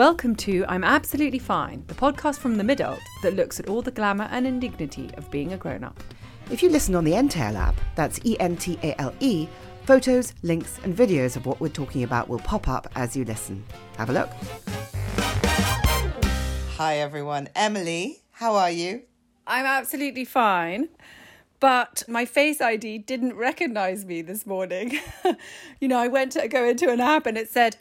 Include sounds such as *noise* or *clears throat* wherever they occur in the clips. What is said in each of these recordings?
Welcome to I'm Absolutely Fine, the podcast from the mid that looks at all the glamour and indignity of being a grown up. If you listen on the Entale app, that's E N T A L E, photos, links, and videos of what we're talking about will pop up as you listen. Have a look. Hi, everyone. Emily, how are you? I'm absolutely fine. But my Face ID didn't recognize me this morning. *laughs* you know, I went to go into an app and it said,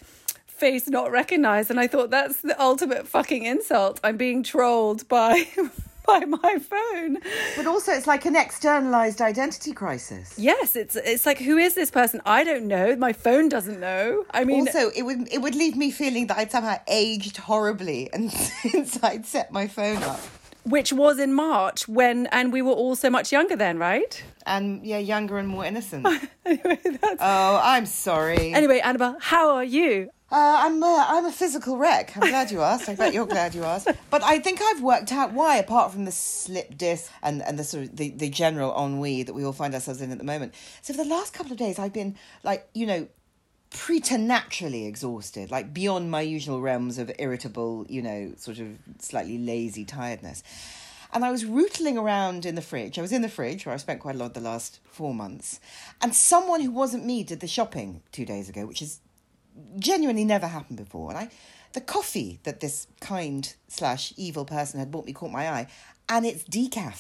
face not recognized. And I thought that's the ultimate fucking insult. I'm being trolled by *laughs* by my phone. But also it's like an externalized identity crisis. Yes, it's it's like who is this person? I don't know. My phone doesn't know. I mean Also it would it would leave me feeling that I'd somehow aged horribly *laughs* and since I'd set my phone up. which was in March when and we were all so much younger then, right? And yeah, younger and more innocent. *laughs* anyway, that's oh, I'm sorry. Anyway, Annabel, how are you? Uh, I'm uh, I'm a physical wreck. I'm glad you asked. I bet you're glad you asked. *laughs* But I think I've worked out why, apart from the slip disc and, and the sort of the, the general ennui that we all find ourselves in at the moment. So for the last couple of days, I've been like you know preternaturally exhausted, like beyond my usual realms of irritable, you know, sort of slightly lazy tiredness. And I was rootling around in the fridge. I was in the fridge where I spent quite a lot of the last four months. And someone who wasn't me did the shopping two days ago, which is genuinely never happened before. And I, the coffee that this kind slash evil person had bought me caught my eye, and it's decaf.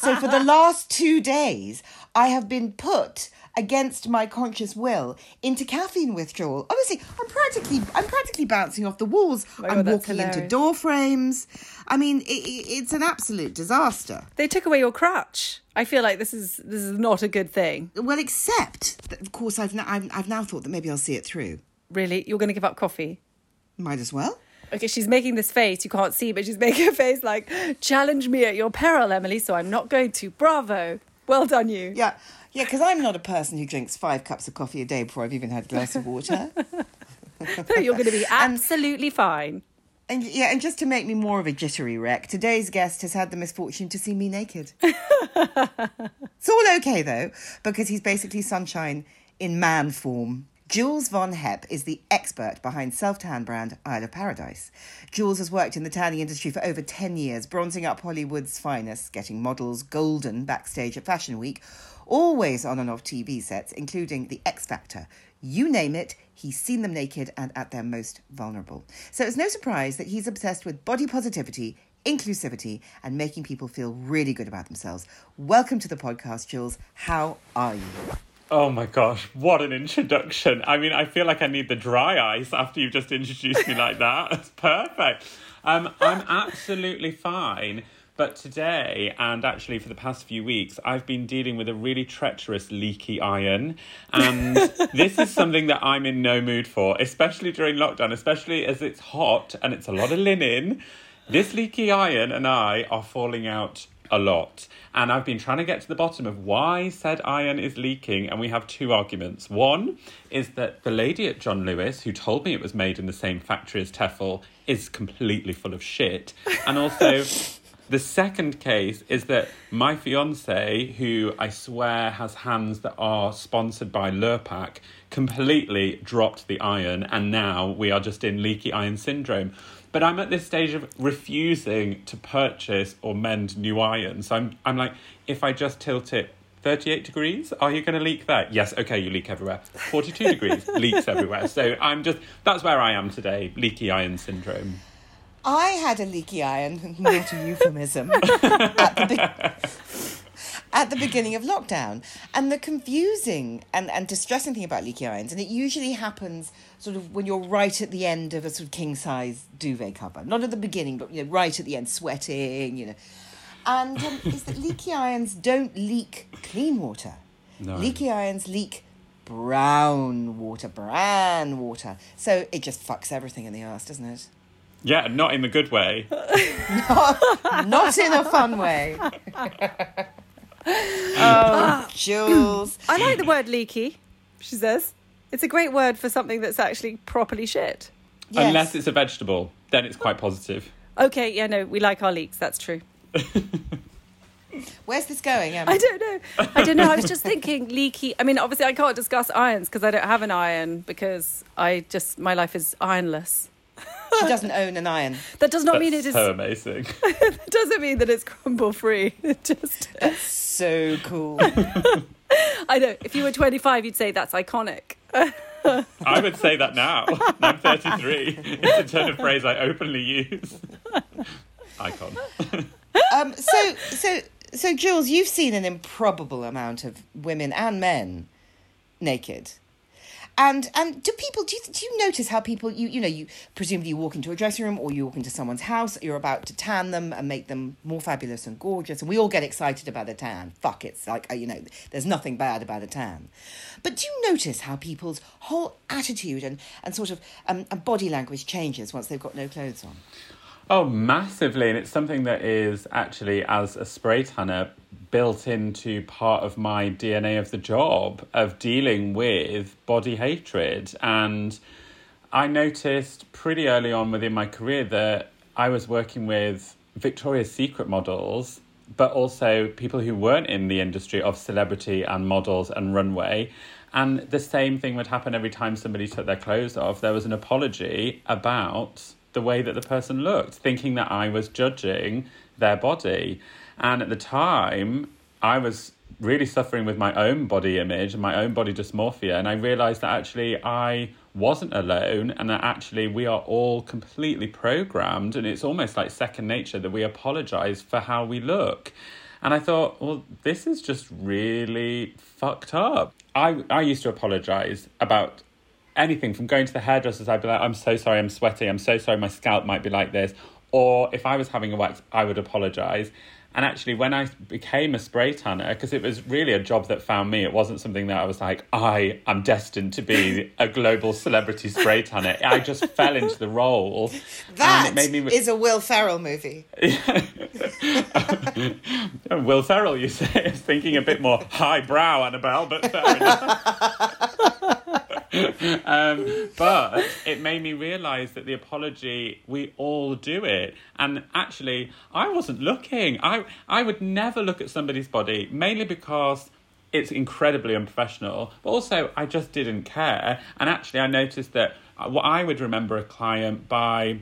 so for the *laughs* last two days, I have been put against my conscious will into caffeine withdrawal. Obviously, I'm practically I'm practically bouncing off the walls. Oh my I'm God, walking into door frames. I mean, it, it, it's an absolute disaster. They took away your crutch. I feel like this is this is not a good thing. Well, except that, of course, I've now, I've, I've now thought that maybe I'll see it through. Really, you're going to give up coffee? Might as well. Okay, she's making this face you can't see, but she's making a face like challenge me at your peril, Emily. So I'm not going to. Bravo, well done, you. Yeah, yeah, because I'm not a person who drinks five cups of coffee a day before I've even had a glass of water. No, *laughs* you're going to be *laughs* absolutely fine. And yeah, and just to make me more of a jittery wreck, today's guest has had the misfortune to see me naked. *laughs* it's all okay though, because he's basically sunshine in man form. Jules Von Hep is the expert behind self-tan brand Isle of Paradise. Jules has worked in the tanning industry for over 10 years, bronzing up Hollywood's finest, getting models golden backstage at Fashion Week, always on and off TV sets, including The X Factor. You name it, he's seen them naked and at their most vulnerable. So it's no surprise that he's obsessed with body positivity, inclusivity, and making people feel really good about themselves. Welcome to the podcast, Jules. How are you? Oh my gosh, what an introduction. I mean, I feel like I need the dry ice after you've just introduced me like that. It's perfect. Um, I'm absolutely fine. But today, and actually for the past few weeks, I've been dealing with a really treacherous leaky iron. And *laughs* this is something that I'm in no mood for, especially during lockdown, especially as it's hot and it's a lot of linen. This leaky iron and I are falling out a lot. And I've been trying to get to the bottom of why said iron is leaking, and we have two arguments. One is that the lady at John Lewis, who told me it was made in the same factory as Tefal, is completely full of shit. And also, *laughs* the second case is that my fiance, who I swear has hands that are sponsored by Lurpak, completely dropped the iron, and now we are just in leaky iron syndrome. But I'm at this stage of refusing to purchase or mend new iron. So I'm, I'm like, if I just tilt it 38 degrees, are you going to leak that? Yes, okay, you leak everywhere. 42 *laughs* degrees, leaks everywhere. So I'm just, that's where I am today, leaky iron syndrome. I had a leaky iron, not a euphemism, *laughs* at, the be- *laughs* at the beginning of lockdown. And the confusing and, and distressing thing about leaky irons, and it usually happens sort of when you're right at the end of a sort of king size duvet cover. Not at the beginning, but you know, right at the end, sweating, you know. And um, *laughs* is that leaky irons don't leak clean water. No. Leaky irons leak brown water, bran water. So it just fucks everything in the arse, doesn't it? Yeah, not in the good way. *laughs* Not in a fun way. *laughs* Jules. *clears throat* I like the word leaky, she says. It's a great word for something that's actually properly shit. Yes. Unless it's a vegetable, then it's quite positive. Okay, yeah, no, we like our leaks, that's true. *laughs* Where's this going? Em? I don't know. I don't know. I was just thinking leaky. I mean, obviously, I can't discuss irons because I don't have an iron because I just, my life is ironless. She doesn't own an iron. *laughs* That does not That's mean it is. so *laughs* amazing. It doesn't mean that it's crumble free. *laughs* It just. That's So cool. I know. If you were 25, you'd say that's iconic. I would say that now. I'm 33. It's a turn of phrase I openly use. Icon. Um, so, so, so, Jules, you've seen an improbable amount of women and men naked. And and do people do you, do you notice how people you you know you presumably you walk into a dressing room or you walk into someone's house you're about to tan them and make them more fabulous and gorgeous and we all get excited about a tan. Fuck it's like uh, you know there's nothing bad about a tan. But do you notice how people's whole attitude and and sort of um, and body language changes once they've got no clothes on Oh, massively. And it's something that is actually, as a spray tanner, built into part of my DNA of the job of dealing with body hatred. And I noticed pretty early on within my career that I was working with Victoria's Secret models, but also people who weren't in the industry of celebrity and models and runway. And the same thing would happen every time somebody took their clothes off. There was an apology about the way that the person looked, thinking that I was judging their body. And at the time, I was really suffering with my own body image and my own body dysmorphia. And I realized that actually I wasn't alone and that actually we are all completely programmed. And it's almost like second nature that we apologize for how we look. And I thought, well, this is just really fucked up. I, I used to apologize about anything from going to the hairdressers, I'd be like, I'm so sorry, I'm sweaty, I'm so sorry, my scalp might be like this. Or if I was having a wax, I would apologise. And actually, when I became a spray tanner, because it was really a job that found me, it wasn't something that I was like, I am destined to be a global celebrity spray tanner. I just *laughs* fell into the role. That and it made me... is a Will Ferrell movie. *laughs* Will Ferrell, you say, is thinking a bit more highbrow, Annabel, but fair *laughs* enough. *laughs* um, but it made me realise that the apology, we all do it. And actually, I wasn't looking. I, I would never look at somebody's body, mainly because it's incredibly unprofessional, but also I just didn't care. And actually, I noticed that what I would remember a client by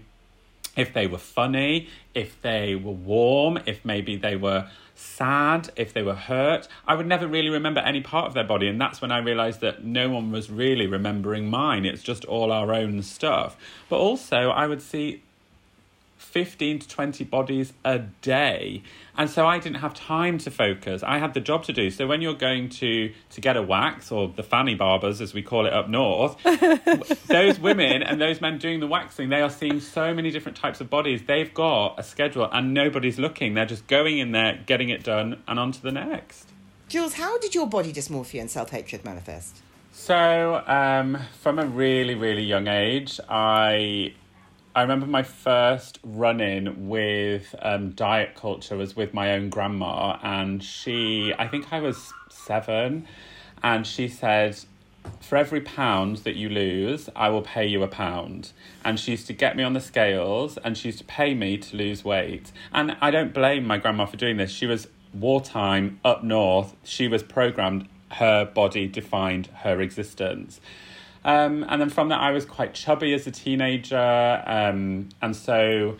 if they were funny, if they were warm, if maybe they were sad, if they were hurt. I would never really remember any part of their body. And that's when I realized that no one was really remembering mine. It's just all our own stuff. But also, I would see 15 to 20 bodies a day. And so i didn't have time to focus. I had the job to do. So when you're going to to get a wax or the fanny barbers as we call it up north *laughs* those women and those men doing the waxing they are seeing so many different types of bodies. They've got a schedule and nobody's looking. They're just going in there getting it done and on to the next. Jules, how did your body dysmorphia and self hatred manifest? So, um, from a really, really young age, I I remember my first run in with um, diet culture was with my own grandma, and she, I think I was seven, and she said, For every pound that you lose, I will pay you a pound. And she used to get me on the scales and she used to pay me to lose weight. And I don't blame my grandma for doing this. She was wartime up north, she was programmed, her body defined her existence. Um, and then from that, I was quite chubby as a teenager. Um, and so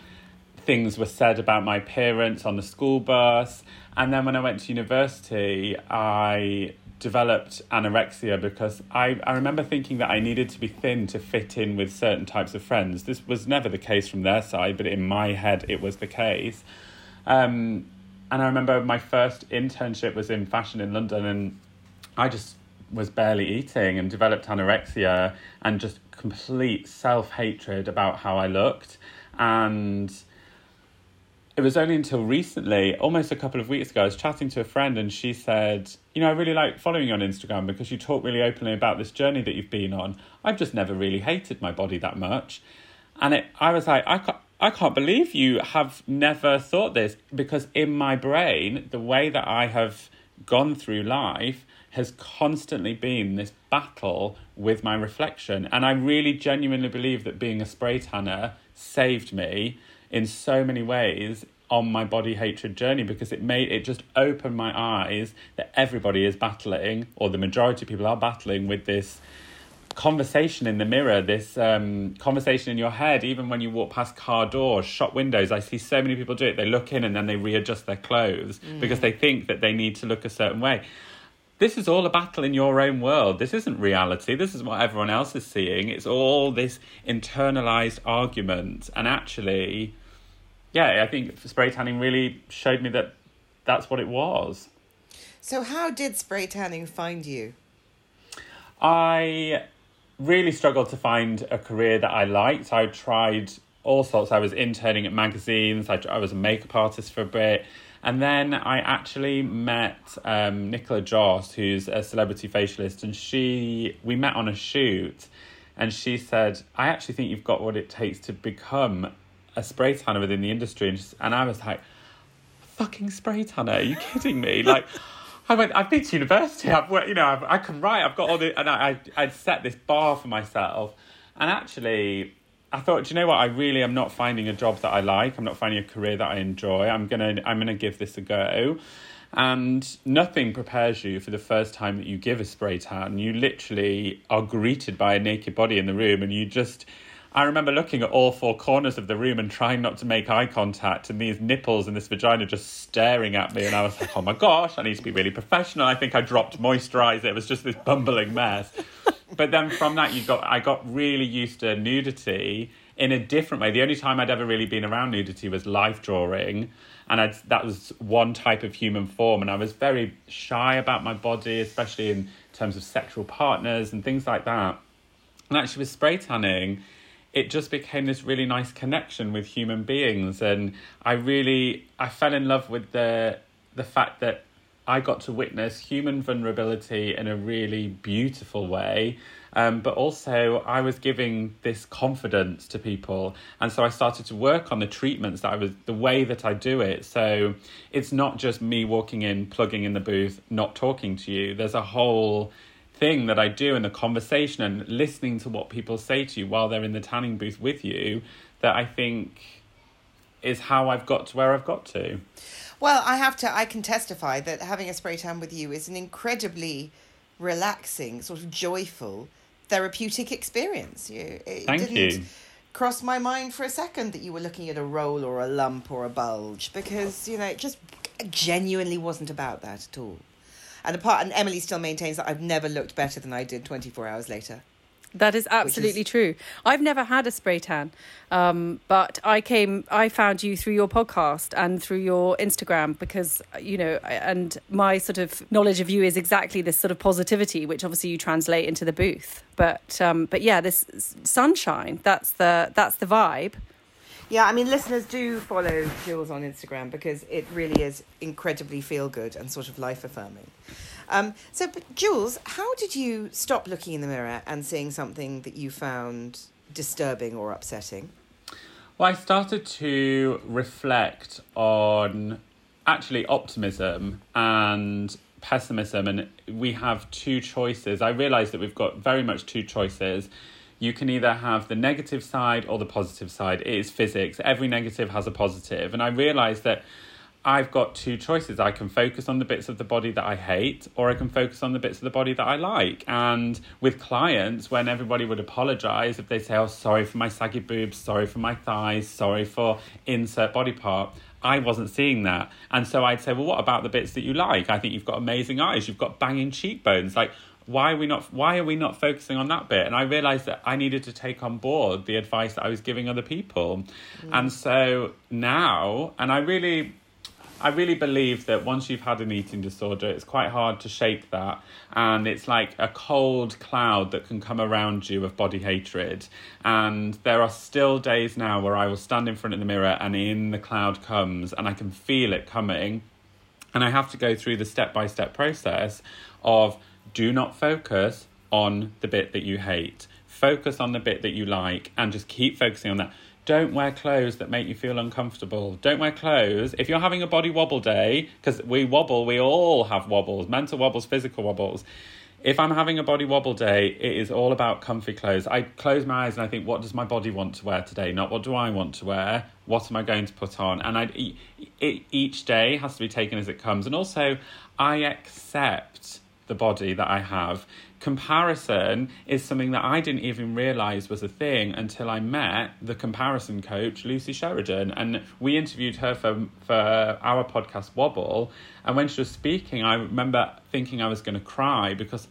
things were said about my appearance on the school bus. And then when I went to university, I developed anorexia because I, I remember thinking that I needed to be thin to fit in with certain types of friends. This was never the case from their side, but in my head, it was the case. Um, and I remember my first internship was in fashion in London, and I just was barely eating and developed anorexia and just complete self hatred about how I looked. And it was only until recently, almost a couple of weeks ago, I was chatting to a friend and she said, You know, I really like following you on Instagram because you talk really openly about this journey that you've been on. I've just never really hated my body that much. And it, I was like, I can't. I can't believe you have never thought this because in my brain, the way that I have gone through life has constantly been this battle with my reflection. And I really genuinely believe that being a spray tanner saved me in so many ways on my body hatred journey because it made it just opened my eyes that everybody is battling or the majority of people are battling with this conversation in the mirror, this um, conversation in your head, even when you walk past car doors, shop windows. I see so many people do it. They look in and then they readjust their clothes mm. because they think that they need to look a certain way. This is all a battle in your own world. This isn't reality. This is what everyone else is seeing. It's all this internalized argument. And actually, yeah, I think spray tanning really showed me that that's what it was. So, how did spray tanning find you? I really struggled to find a career that I liked. I tried all sorts. I was interning at magazines. I, I was a makeup artist for a bit. And then I actually met um, Nichola Joss, who's a celebrity facialist, and she we met on a shoot, and she said, "I actually think you've got what it takes to become a spray tanner within the industry." And, just, and I was like, "Fucking spray tanner? Are you kidding me?" *laughs* Like. I went. I've been to university. I've worked, you know. I've, I can write. I've got all the, and I, I I'd set this bar for myself. And actually, I thought, do you know what? I really am not finding a job that I like. I'm not finding a career that I enjoy. I'm gonna I'm gonna give this a go. And nothing prepares you for the first time that you give a spray tan. You literally are greeted by a naked body in the room, and you just I remember looking at all four corners of the room and trying not to make eye contact, and these nipples and this vagina just staring at me. And I was like, oh my gosh, I need to be really professional. I think I dropped moisturizer. It was just this bumbling mess. but then from that, you got I got really used to nudity in a different way. The only time I'd ever really been around nudity was life drawing, and I'd, that was one type of human form. And I was very shy about my body, especially in terms of sexual partners and things like that. And actually, with spray tanning it just became this really nice connection with human beings. And i really i fell in love with the the fact that i got to witness human vulnerability in a really beautiful way. Um, but also i was giving this confidence to people. And so i started to work on the treatments that i was the way that i do it. So it's not just me walking in plugging in the booth not talking to you. There's a whole thing that I do in the conversation and listening to what people say to you while they're in the tanning booth with you that I think is how I've got to where I've got to. Well, I have to I can testify that having a spray tan with you is an incredibly relaxing, sort of joyful, therapeutic experience. You it Thank didn't you. cross my mind for a second that you were looking at a roll or a lump or a bulge because, you know, it just genuinely wasn't about that at all. And apart, and Emily still maintains that I've never looked better than I did 24 hours later. That is absolutely is... true. I've never had a spray tan, um, but I came, I found you through your podcast and through your Instagram because you know, and my sort of knowledge of you is exactly this sort of positivity, which obviously you translate into the booth. But um, but yeah, this sunshine. That's the that's the vibe. Yeah, I mean, listeners do follow Jules on Instagram because it really is incredibly feel good and sort of life affirming. Um, so, Jules, how did you stop looking in the mirror and seeing something that you found disturbing or upsetting? Well, I started to reflect on actually optimism and pessimism, and we have two choices. I realised that we've got very much two choices you can either have the negative side or the positive side. It is physics. Every negative has a positive. And I realized that I've got two choices. I can focus on the bits of the body that I hate, or I can focus on the bits of the body that I like. And with clients, when everybody would apologize, if they say, Oh, sorry for my saggy boobs, sorry for my thighs, sorry for insert body part, I wasn't seeing that. And so I'd say, Well, what about the bits that you like? I think you've got amazing eyes, you've got banging cheekbones. Like, why are we not why are we not focusing on that bit? And i realized that i needed to take on board the advice that i was giving other people. Mm. and so now and i really i really believe that once you've had an eating disorder it's quite hard to shake that. And it's like a cold cloud that can come around you of body hatred. And there are still days now where i will stand in front of the mirror and in the cloud comes and i can feel it coming. And i have to go through the step by step process of do not focus on the bit that you hate. Focus on the bit that you like and just keep focusing on that. Don't wear clothes that make you feel uncomfortable. Don't wear clothes. If you're having a body wobble day, because we wobble, we all have wobbles mental wobbles, physical wobbles. If I'm having a body wobble day, it is all about comfy clothes. I close my eyes and I think, what does my body want to wear today? Not what do I want to wear? What am I going to put on? And I, each day has to be taken as it comes. And also, I accept the body that I have. Comparison is something that I didn't even realize was a thing until I met the comparison coach, Lucy Sheridan. And we interviewed her for, for our podcast, Wobble. And when she was speaking, I remember thinking I was going to cry because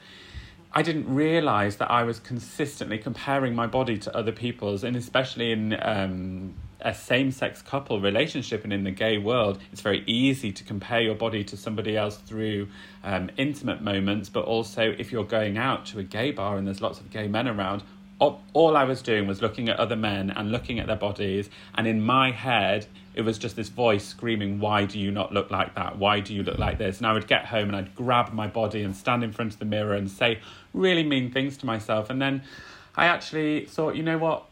I didn't realize that I was consistently comparing my body to other people's, and especially in um, a same sex couple relationship and in the gay world, it's very easy to compare your body to somebody else through um, intimate moments, but also if you're going out to a gay bar and there's lots of gay men around. All I was doing was looking at other men and looking at their bodies, and in my head, it was just this voice screaming, Why do you not look like that? Why do you look like this? And I would get home and I'd grab my body and stand in front of the mirror and say really mean things to myself. And then I actually thought, you know what?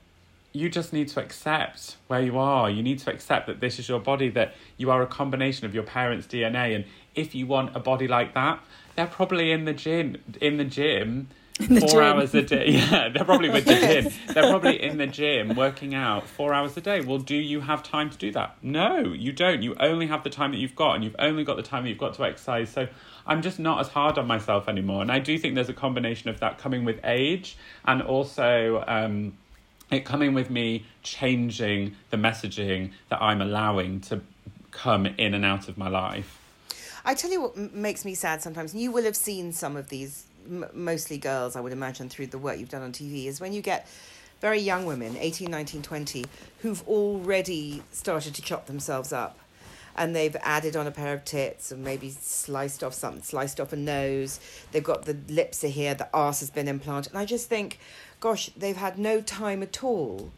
You just need to accept where you are. You need to accept that this is your body, that you are a combination of your parents' DNA. And if you want a body like that, they're probably in the gym in the gym *laughs* four gym. hours a day. *laughs* Yeah, they're probably with the *laughs* gym. They're probably in the gym working out four hours a day. Well, do you have time to do that? No, you don't. You only have the time that you've got, and you've only got the time that you've got to exercise. So I'm just not as hard on myself anymore. And I do think there's a combination of that coming with age and also. Um, it coming with me changing the messaging that I'm allowing to come in and out of my life. I tell you what makes me sad sometimes, and you will have seen some of these, mostly girls, I would imagine, through the work you've done on TV, is when you get very young women, 18, 19, 20, who've already started to chop themselves up. And they've added on a pair of tits and maybe sliced off something, sliced off a nose. They've got the lips are here, the arse has been implanted. And I just think, gosh, they've had no time at all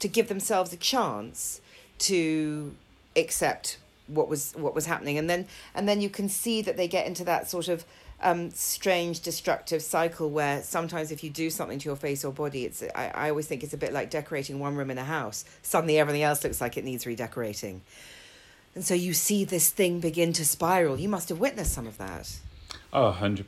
to give themselves a chance to accept what was what was happening and then and then you can see that they get into that sort of um, strange destructive cycle where sometimes if you do something to your face or body it's I, I always think it's a bit like decorating one room in a house suddenly everything else looks like it needs redecorating and so you see this thing begin to spiral you must have witnessed some of that Oh, 100%.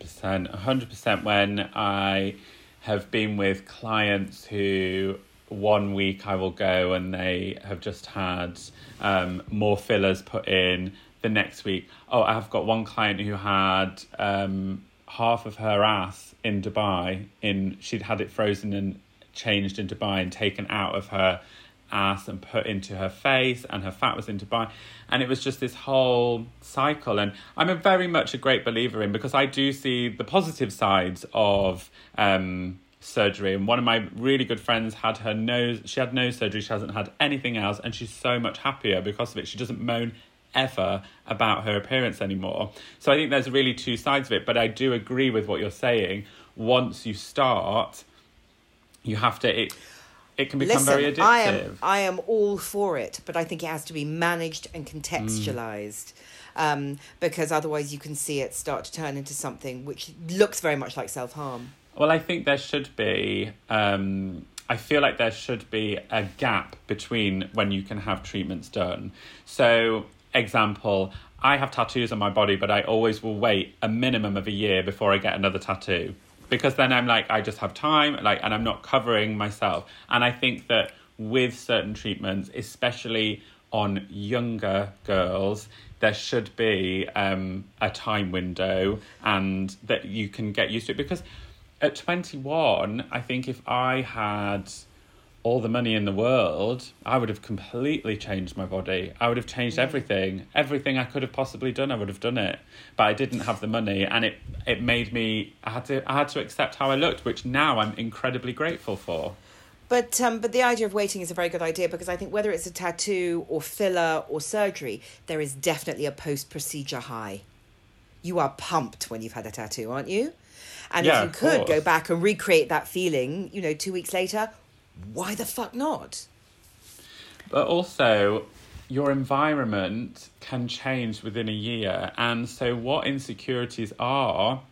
100% when I have been with clients who one week I will go and they have just had um, more fillers put in. The next week, oh, I've got one client who had um, half of her ass in Dubai. In she'd had it frozen and changed in Dubai and taken out of her ass and put into her face and her fat was in Dubai. And it was just this whole cycle. And I'm a very much a great believer in because I do see the positive sides of um surgery. And one of my really good friends had her nose she had nose surgery she hasn't had anything else and she's so much happier because of it. She doesn't moan ever about her appearance anymore so I think there's really two sides of it but I do agree with what you're saying once you start you have to it it can become Listen, very addictive I am I am all for it, but I think it has to be managed and contextualized. Um, because otherwise you can see it start to turn into something which looks very much like self harm. Well, I think there should be. Um, I feel like there should be a gap between when you can have treatments done. So, example, I have tattoos on my body, but I always will wait a minimum of a year before I get another tattoo because then I'm like, I just have time, like, and I'm not covering myself. And I think that with certain treatments, especially on younger girls, there should be um, a time window and that you can get used to it because at 21, I think if I had all the money in the world, I would have completely changed my body. I would have changed everything. Everything I could have possibly done, I would have done it. But I didn't have the money and it it made me I had to I had to accept how I looked, which now I'm incredibly grateful for. But um, but the idea of waiting is a very good idea because I think whether it's a tattoo or filler or surgery, there is definitely a post procedure high. You are pumped when you've had a tattoo, aren't you? And Yeah, if you could go back and recreate that feeling, you know, two weeks later, why the fuck not? But also, your environment can change within a year. And so, what insecurities are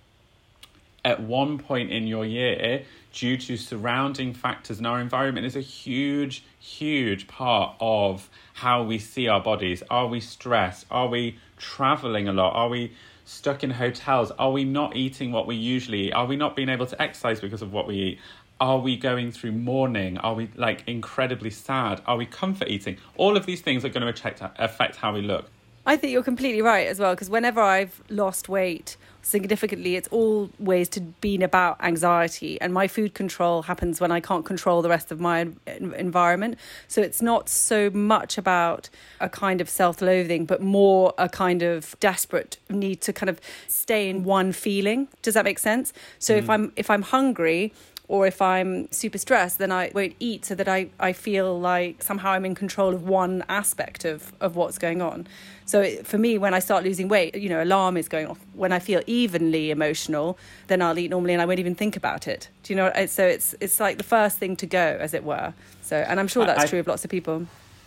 at one point in your year due to surrounding factors, and our environment is a huge, huge part of how we see our bodies. Are we stressed? Are we traveling a lot? Are we stuck in hotels? Are we not eating what we usually eat? Are we not being able to exercise because of what we eat? Are we going through mourning? Are we like incredibly sad? Are we comfort eating? All of these things are going to affect, affect how we look. I think you're completely right as well because whenever I've lost weight significantly, it's always to been about anxiety, and my food control happens when I can't control the rest of my environment. So it's not so much about a kind of self-loathing, but more a kind of desperate need to kind of stay in one feeling. Does that make sense? So mm. if I'm if I'm hungry, or if I'm super stressed, then I won't eat so that I, I feel like somehow I'm in control of one aspect of, of what's going on. So it, for me, when I start losing weight, you know, alarm is going off. When I feel evenly emotional, then I'll eat normally and I won't even think about it. Do you know? Uh, so it's it's like the first thing to go, as it were. So, and I'm sure that's I, true of lots of people.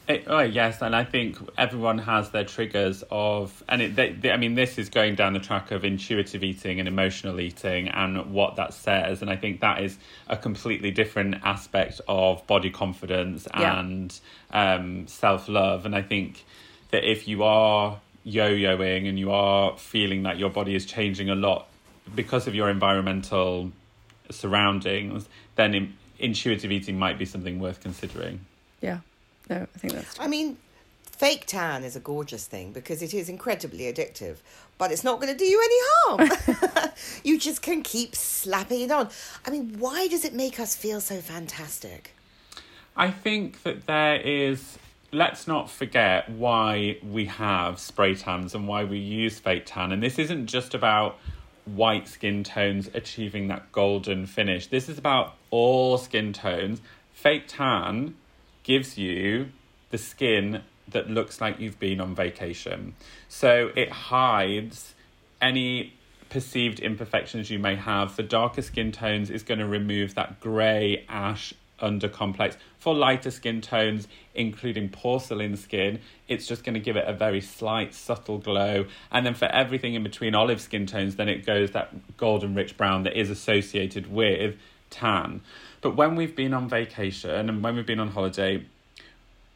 It, oh yes, and I think everyone has their triggers of, and it. They, they, I mean, this is going down the track of intuitive eating and emotional eating, and what that says. And I think that is a completely different aspect of body confidence and yeah. um, self love. And I think that if you are yo-yoing and you are feeling that your body is changing a lot because of your environmental surroundings, then in, intuitive eating might be something worth considering. Yeah. No, I think that's. True. I mean, fake tan is a gorgeous thing because it is incredibly addictive, but it's not going to do you any harm. *laughs* *laughs* you just can keep slapping it on. I mean, why does it make us feel so fantastic? I think that there is. Let's not forget why we have spray tans and why we use fake tan. And this isn't just about white skin tones achieving that golden finish. This is about all skin tones. Fake tan gives you the skin that looks like you've been on vacation. So it hides any perceived imperfections you may have. For darker skin tones, is going to remove that grey ash under complex. For lighter skin tones, including porcelain skin, it's just going to give it a very slight, subtle glow. And then for everything in between olive skin tones, then it goes that golden rich brown that is associated with tan. But when we've been on vacation and when we've been on holiday,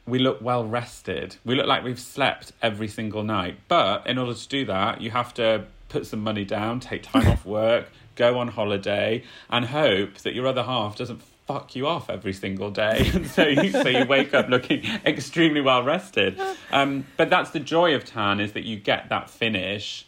we look well rested. We look like we've slept every single night. But in order to do that, you have to put some money down, take time off *laughs* work, go on holiday, and hope that your other half doesn't fuck you off every single day. *laughs* so you so you wake up looking *laughs* extremely well rested. Um, but that's the joy of tan is that you get that finish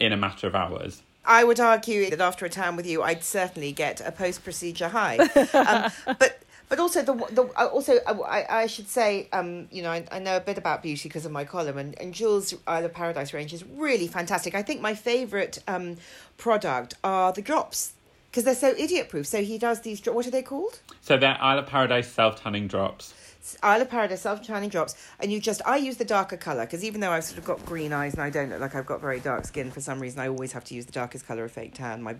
in a matter of hours. I would argue that after a time with you, I'd certainly get a post procedure high. Um, *laughs* but but also the the uh, also uh, I, I should say um you know I, I know a bit about beauty because of my column and and Jules Isle of Paradise range is really fantastic. I think my favorite um product are the drops because they're so idiot proof. So he does these what are they called? So they're Isle of Paradise self tanning drops. Isle of Paradise self tanning drops, and you just I use the darker color because even though I've sort of got green eyes and I don't look like I've got very dark skin for some reason, I always have to use the darkest color of fake tan. My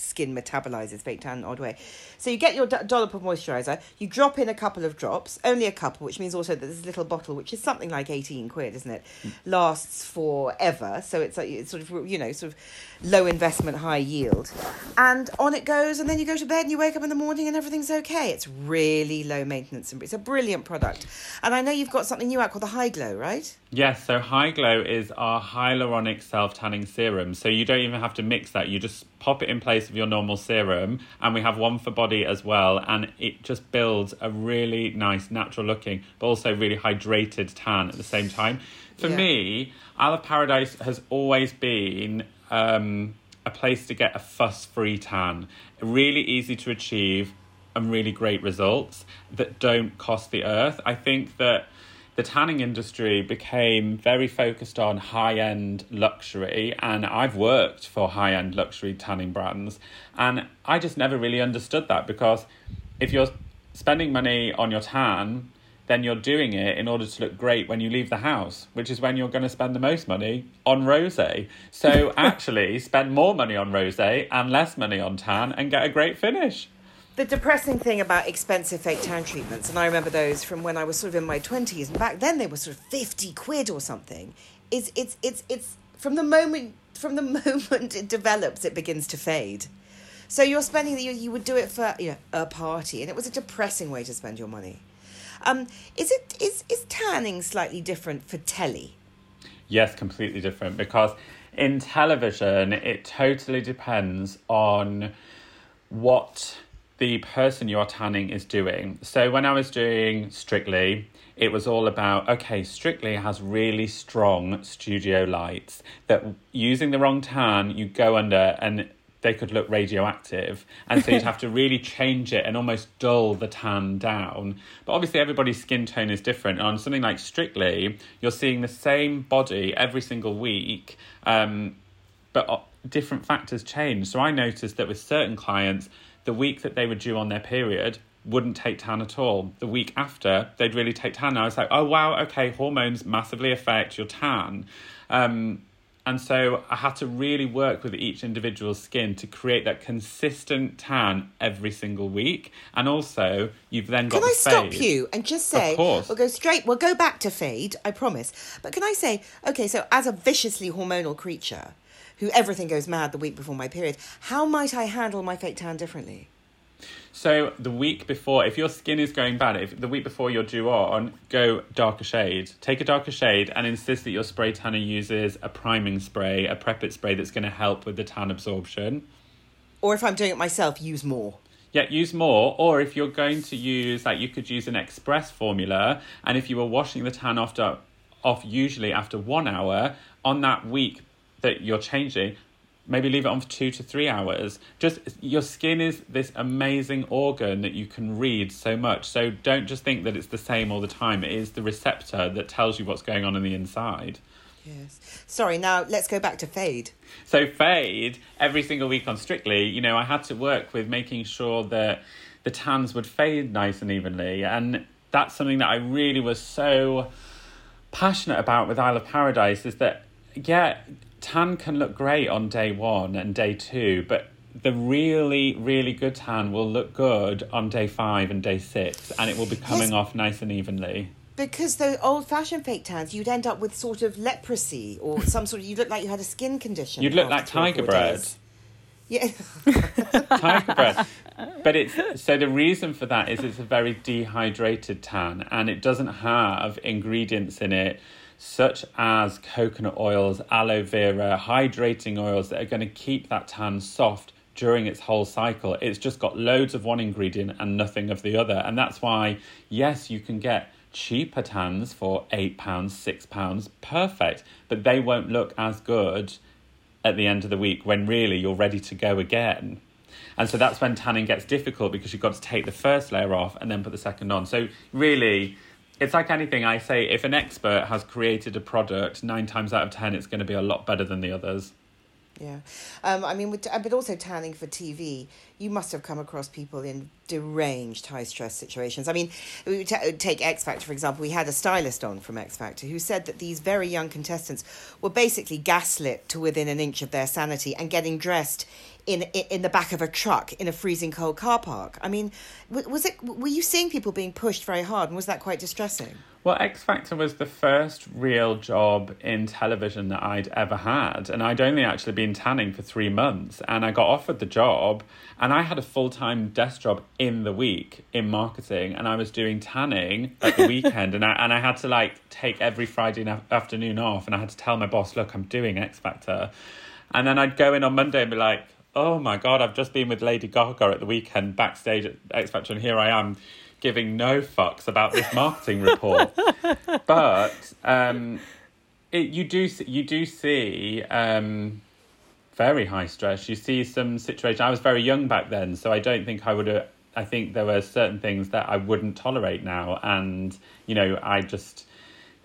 skin metabolizes fake tan in an odd way. So you get your dollop of moisturizer, you drop in a couple of drops, only a couple, which means also that this little bottle, which is something like 18 quid, isn't it, mm. lasts forever. So it's like, it's sort of, you know, sort of low investment, high yield. And on it goes, and then you go to bed and you wake up in the morning and everything's okay. It's really low maintenance and it's a brilliant product. And I know you've got something new out called the High Glow, right? Yes, so High Glow is our hyaluronic self tanning serum. So you don't even have to mix that. You just pop it in place of your normal serum, and we have one for body as well. And it just builds a really nice, natural looking, but also really hydrated tan at the same time. For yeah. me, Isle of Paradise has always been um, a place to get a fuss free tan. Really easy to achieve and really great results that don't cost the earth. I think that the tanning industry became very focused on high end luxury, and I've worked for high end luxury tanning brands, and I just never really understood that because if you're spending money on your tan, then you're doing it in order to look great when you leave the house, which is when you're going to spend the most money on rose. So *laughs* actually, spend more money on rose and less money on tan and get a great finish the depressing thing about expensive fake tan treatments, and I remember those from when I was sort of in my twenties, and back then they were sort of fifty quid or something. Is it's it's it's from the moment from the *laughs* moment it develops, it begins to fade. So you're spending you you would do it for you know a party, and it was a depressing way to spend your money. Um, is it is is tanning slightly different for telly? Yes, completely different because in television it totally depends on what the person you're tanning is doing. So when I was doing Strictly, it was all about okay, Strictly has really strong studio lights that using the wrong tan, you go under and they could look radioactive. And so you'd *laughs* have to really change it and almost dull the tan down. But obviously, everybody's skin tone is different. On something like Strictly, you're seeing the same body every single week, um, but uh, different factors change. So I noticed that with certain clients, the week that they were due on their period, wouldn't take tan at all. The week after, they'd really take tan. And I was like, oh, wow, okay, hormones massively affect your tan. Um, and so I had to really work with each individual skin to create that consistent tan every single week. And also, you've then got. Can I the stop you and just say, Of course. we'll go straight, we'll go back to fade, I promise. But can I say, okay, so as a viciously hormonal creature who everything goes mad the week before my period, how might I handle my fake tan differently? So the week before, if your skin is going bad, if the week before you're due on, go darker shade. Take a darker shade and insist that your spray tanner uses a priming spray, a prep it spray that's going to help with the tan absorption. Or if I'm doing it myself, use more. Yeah, use more. Or if you're going to use, like, you could use an express formula. And if you were washing the tan off, off usually after one hour, on that week that you're changing, maybe leave it on for two to three hours. Just your skin is this amazing organ that you can read so much. So don't just think that it's the same all the time. It is the receptor that tells you what's going on in the inside. Yes. Sorry, now let's go back to fade. So fade every single week on Strictly, you know, I had to work with making sure that the tans would fade nice and evenly, and that's something that I really was so passionate about with Isle of Paradise. Is that yeah, tan can look great on day one and day two, but the really, really good tan will look good on day five and day six, and it will be coming Yes. off nice and evenly. Because those old fashioned fake tans, you'd end up with sort of leprosy or some sort of, you'd look like you had a skin condition. You'd look like tiger bread. days. Yeah. *laughs* tiger bread. *laughs* But it's so the reason for that is it's a very dehydrated tan and it doesn't have ingredients in it such as coconut oils, aloe vera, hydrating oils that are going to keep that tan soft during its whole cycle. It's just got loads of one ingredient and nothing of the other. And that's why, yes, you can get cheaper tans for £8, £6, perfect, but they won't look as good at the end of the week when really you're ready to go again. And so that's when tanning gets difficult because you've got to take the first layer off and then put the second on. So really, it's like anything I say, if an expert has created a product, nine times out of ten, it's going to be a lot better than the others. Yeah, um, I mean, with, uh, but also tanning for TV, you must have come across people in deranged high stress situations. I mean, we ta- take X Factor for example. We had a stylist on from X Factor who said that these very young contestants were basically gaslit to within an inch of their sanity and getting dressed in in in the back of a truck in a freezing cold car park. I mean, was it? Were you seeing people being pushed very hard, and was that quite distressing? Well, X Factor was the first real job in television that I'd ever had. And I'd only actually been tanning for three months. And I got offered the job. And I had a full time desk job in the week in marketing. And I was doing tanning at the *laughs* weekend. And I, and I had to like take every Friday na- afternoon off. And I had to tell my boss, look, I'm doing X Factor. And then I'd go in on Monday and be like, oh my God, I've just been with Lady Gaga at the weekend backstage at X Factor. And here I am giving no fucks about this marketing *laughs* report. but um, it, you do see- you do see um, very high stress. You see some situation. I was very young back then, so I don't think I would have. I think there were certain things that I wouldn't tolerate now, and you know, I just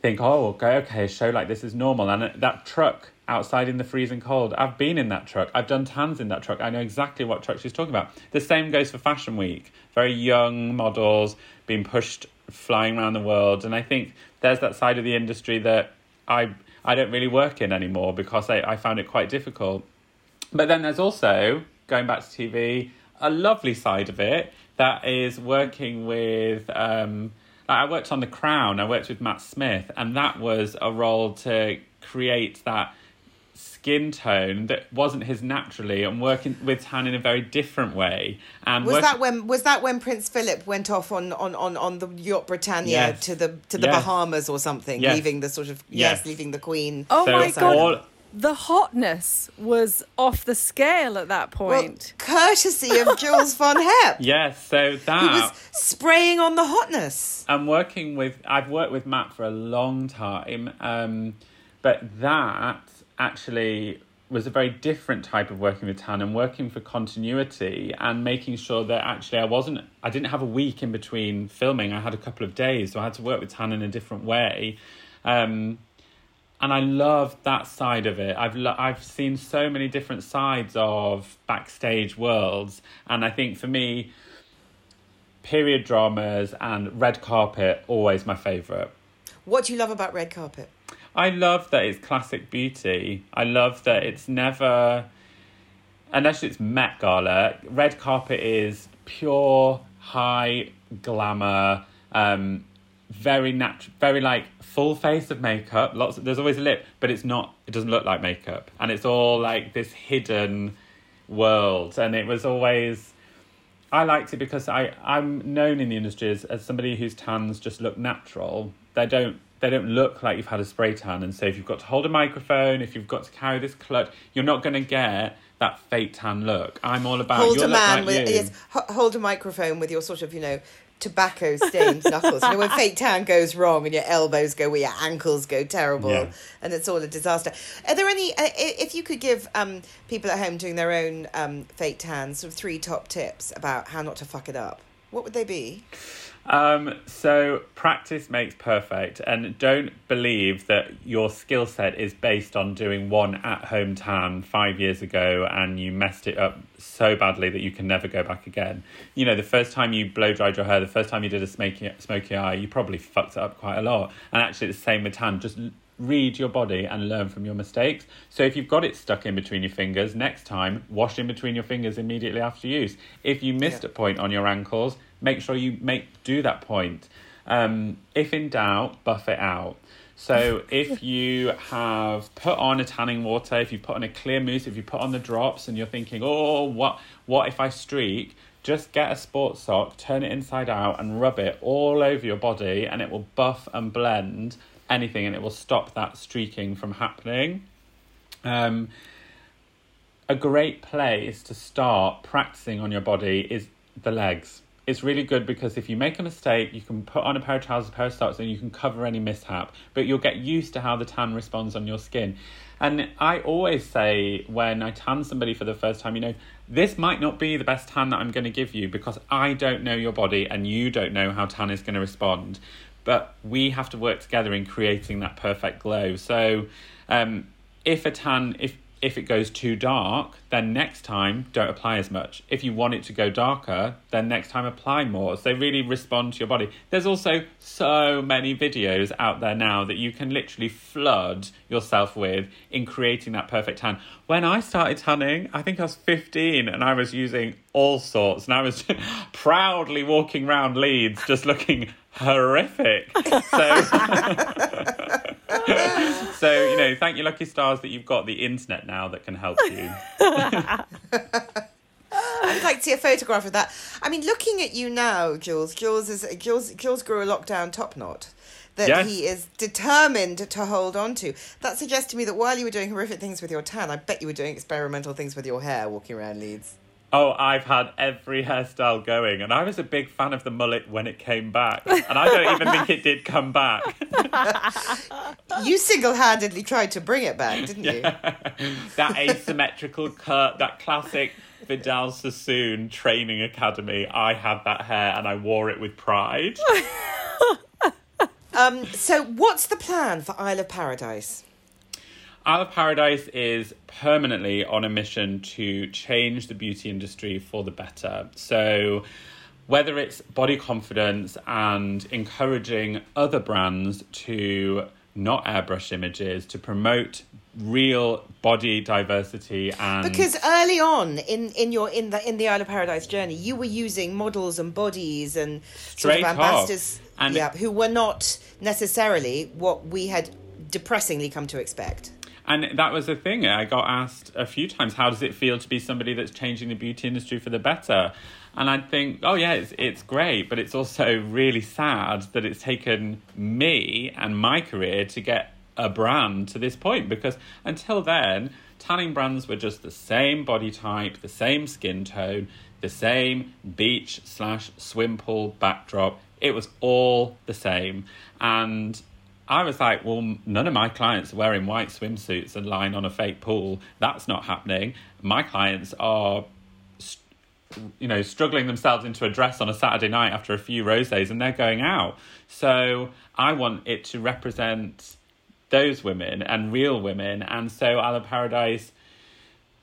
think, oh, okay, okay, a show like this is normal. And that truck outside in the freezing cold, I've been in that truck. I've done tans in that truck. I know exactly what truck she's talking about. The same goes for Fashion Week. Very young models being pushed, flying around the world. And I think there's that side of the industry that I I don't really work in anymore because I, I found it quite difficult. But then there's also, going back to TV, a lovely side of it that is working with. Um, I worked on The Crown, I worked with Matt Smith, and that was a role to create that skin tone that wasn't his naturally and working with tan in a very different way. And Was work- that when was that when Prince Philip went off on on, on, on the yacht Britannia Yes. to the to the Yes. Bahamas or something, Yes. leaving the sort of yes, Yes. leaving the Queen. Oh so my God. all the hotness was off the scale at that Well, point. courtesy of *laughs* Jules von Hep. Yes, so He that was spraying on the hotness. I'm working with. I've worked with Matt for a long time, um, but that actually was a very different type of working with Tan and working for continuity and making sure that actually I wasn't. I didn't have a week in between filming. I had a couple of days, so I had to work with Tan in a different way. Um, and I love that side of it. I've lo- I've seen so many different sides of backstage worlds, and I think for me, period dramas and red carpet always my favorite. What do you love about red carpet? I love that it's classic beauty. I love that it's never, unless it's Met Gala. Red carpet is pure high glamour. Um, very natural, very like full face of makeup. Lots. Of, there's always a lip, but it's not. It doesn't look like makeup, and it's all like this hidden world. And it was always. I liked it because I I'm known in the industry as, as somebody whose tans just look natural. They don't they don't look like you've had a spray tan. And so if you've got to hold a microphone, if you've got to carry this clutch, you're not going to get that fake tan look. I'm all about hold a man like with you. yes, hold a microphone with your sort of you know tobacco stained *laughs* knuckles. You know when fake tan goes wrong and your elbows go where your ankles go terrible, Yeah. and it's all a disaster. Are there any? Uh, if you could give um, people at home doing their own um, fake tans sort of three top tips about how not to fuck it up, what would they be? Um, so practice makes perfect, and don't believe that your skill set is based on doing one at-home tan five years ago and you messed it up so badly that you can never go back again. You know, the first time you blow dried your hair, the first time you did a smoky smoky eye, you probably fucked it up quite a lot. And actually, it's the same with tan. Just read your body and learn from your mistakes. So if you've got it stuck in between your fingers, next time wash in between your fingers immediately after use. If you missed Yeah. a point on your ankles, make sure you make do that point. Um, if in doubt, buff it out. So *laughs* if you have put on a tanning water, if you put on a clear mousse, if you put on the drops, and you're thinking, oh, what, what if I streak? Just get a sports sock, turn it inside out, and rub it all over your body, and it will buff and blend anything, and it will stop that streaking from happening. Um, a great place to start practicing on your body is the legs. It's really good because if you make a mistake, you can put on a pair of trousers, a pair of socks, and you can cover any mishap. But you'll get used to how the tan responds on your skin. And I always say when I tan somebody for the first time, you know, this might not be the best tan that I'm going to give you because I don't know your body and you don't know how tan is going to respond. But we have to work together in creating that perfect glow. So, um, if a tan, if if it goes too dark, then next time don't apply as much. If you want it to go darker, then next time apply more. So they really respond to your body. There's also so many videos out there now that you can literally flood yourself with in creating that perfect tan. When I started tanning, I think I was 15 and I was using all sorts and I was *laughs* proudly walking around Leeds just looking *laughs* horrific. So *laughs* so you know, thank your lucky stars that you've got the internet now that can help you. *laughs* I'd like to see a photograph of that. I mean, looking at you now, Jules. Jules is Jules. Jules grew a lockdown top knot that Yes. he is determined to hold on to. That suggests to me that while you were doing horrific things with your tan, I bet you were doing experimental things with your hair, walking around Leeds. Oh, I've had every hairstyle going, and I was a big fan of the mullet when it came back, and I don't even think it did come back. *laughs* You single-handedly tried to bring it back, didn't you? that asymmetrical cut, that classic Vidal Sassoon training academy. I had that hair, and I wore it with pride. *laughs* Um, so, what's the plan for Isle of Paradise? Isle of Paradise is permanently on a mission to change the beauty industry for the better. So, whether it's body confidence and encouraging other brands to not airbrush images, to promote real body diversity and Because early on in, in your in the in the Isle of Paradise journey, you were using models and bodies and sort of ambassadors, And- yeah, who were not necessarily what we had depressingly come to expect. And that was the thing. I got asked a few times, how does it feel to be somebody that's changing the beauty industry for the better? And I'd think, oh yeah, it's it's great, but it's also really sad that it's taken me and my career to get a brand to this point because until then, tanning brands were just the same body type, the same skin tone, the same beach slash swim pool backdrop. It was all the same. And I was like, well, none of my clients are wearing white swimsuits and lying on a fake pool. That's not happening. My clients are, you know, struggling themselves into a dress on a Saturday night after a few rosés and they're going out. So I want it to represent those women and real women. And so of Paradise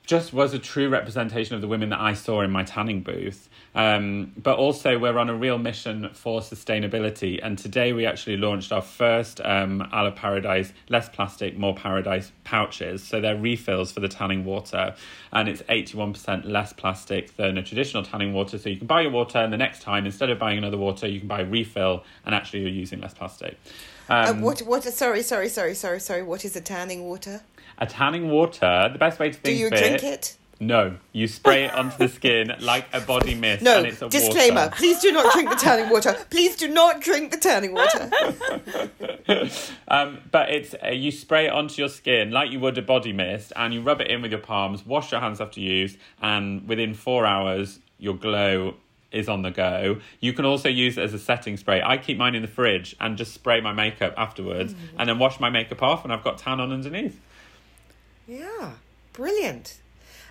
just was a true representation of the women that I saw in my tanning booth. Um, but also, we're on a real mission for sustainability. And today, we actually launched our first um, of Paradise Less Plastic, More Paradise pouches. So they're refills for the tanning water. And it's 81% less plastic than a traditional tanning water. So you can buy your water, and the next time, instead of buying another water, you can buy a refill, and actually, you're using less plastic. Um, uh, what? What? Sorry, sorry, sorry, sorry, sorry. What is a tanning water? A tanning water. The best way to think. Do you of drink it? No, you spray it onto the skin *laughs* like a body mist. No, and it's a disclaimer: water. please do not drink the tanning water. Please do not drink the tanning water. *laughs* um, but it's uh, you spray it onto your skin like you would a body mist, and you rub it in with your palms. Wash your hands after use, and within four hours, your glow is on the go. You can also use it as a setting spray. I keep mine in the fridge and just spray my makeup afterwards, mm. and then wash my makeup off, and I've got tan on underneath. Yeah, brilliant.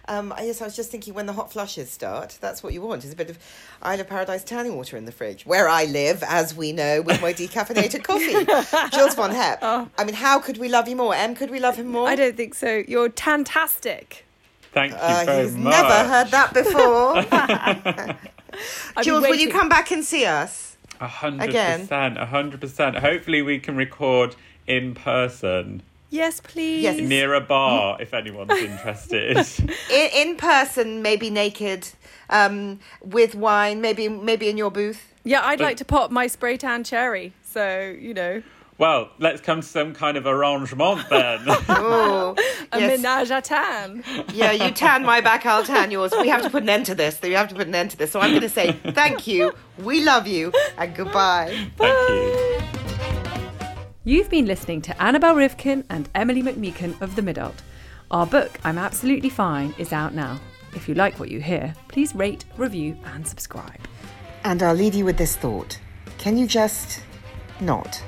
Um, yes, I was just thinking when the hot flushes start, that's what you want is a bit of Isle of Paradise tanning water in the fridge, where I live, as we know, with my decaffeinated *laughs* coffee. Jules von Hep. Oh. I mean, how could we love you more? Em, could we love him more? I don't think so. You're fantastic. Thank you uh, very he's much. never heard that before. *laughs* *laughs* Jules, will you come back and see us? A hundred percent, a hundred percent. Hopefully, we can record in person. Yes, please. Yes. Near a bar, if anyone's *laughs* interested. in, in person, maybe naked, um, with wine, maybe maybe in your booth. Yeah, I'd but, like to pop my spray tan cherry. So you know. Well, let's come to some kind of arrangement then. *laughs* oh, *laughs* a yes. menage a tan. Yeah, you tan my back, I'll tan yours. We have to put an end to this. You have to put an end to this. So I'm going to say thank you, we love you, and goodbye. Thank you. You've been listening to Annabel Rivkin and Emilie McMeekan of The Midult. Our book, I'm Absolutely Fine, is out now. If you like what you hear, please rate, review, and subscribe. And I'll leave you with this thought can you just not?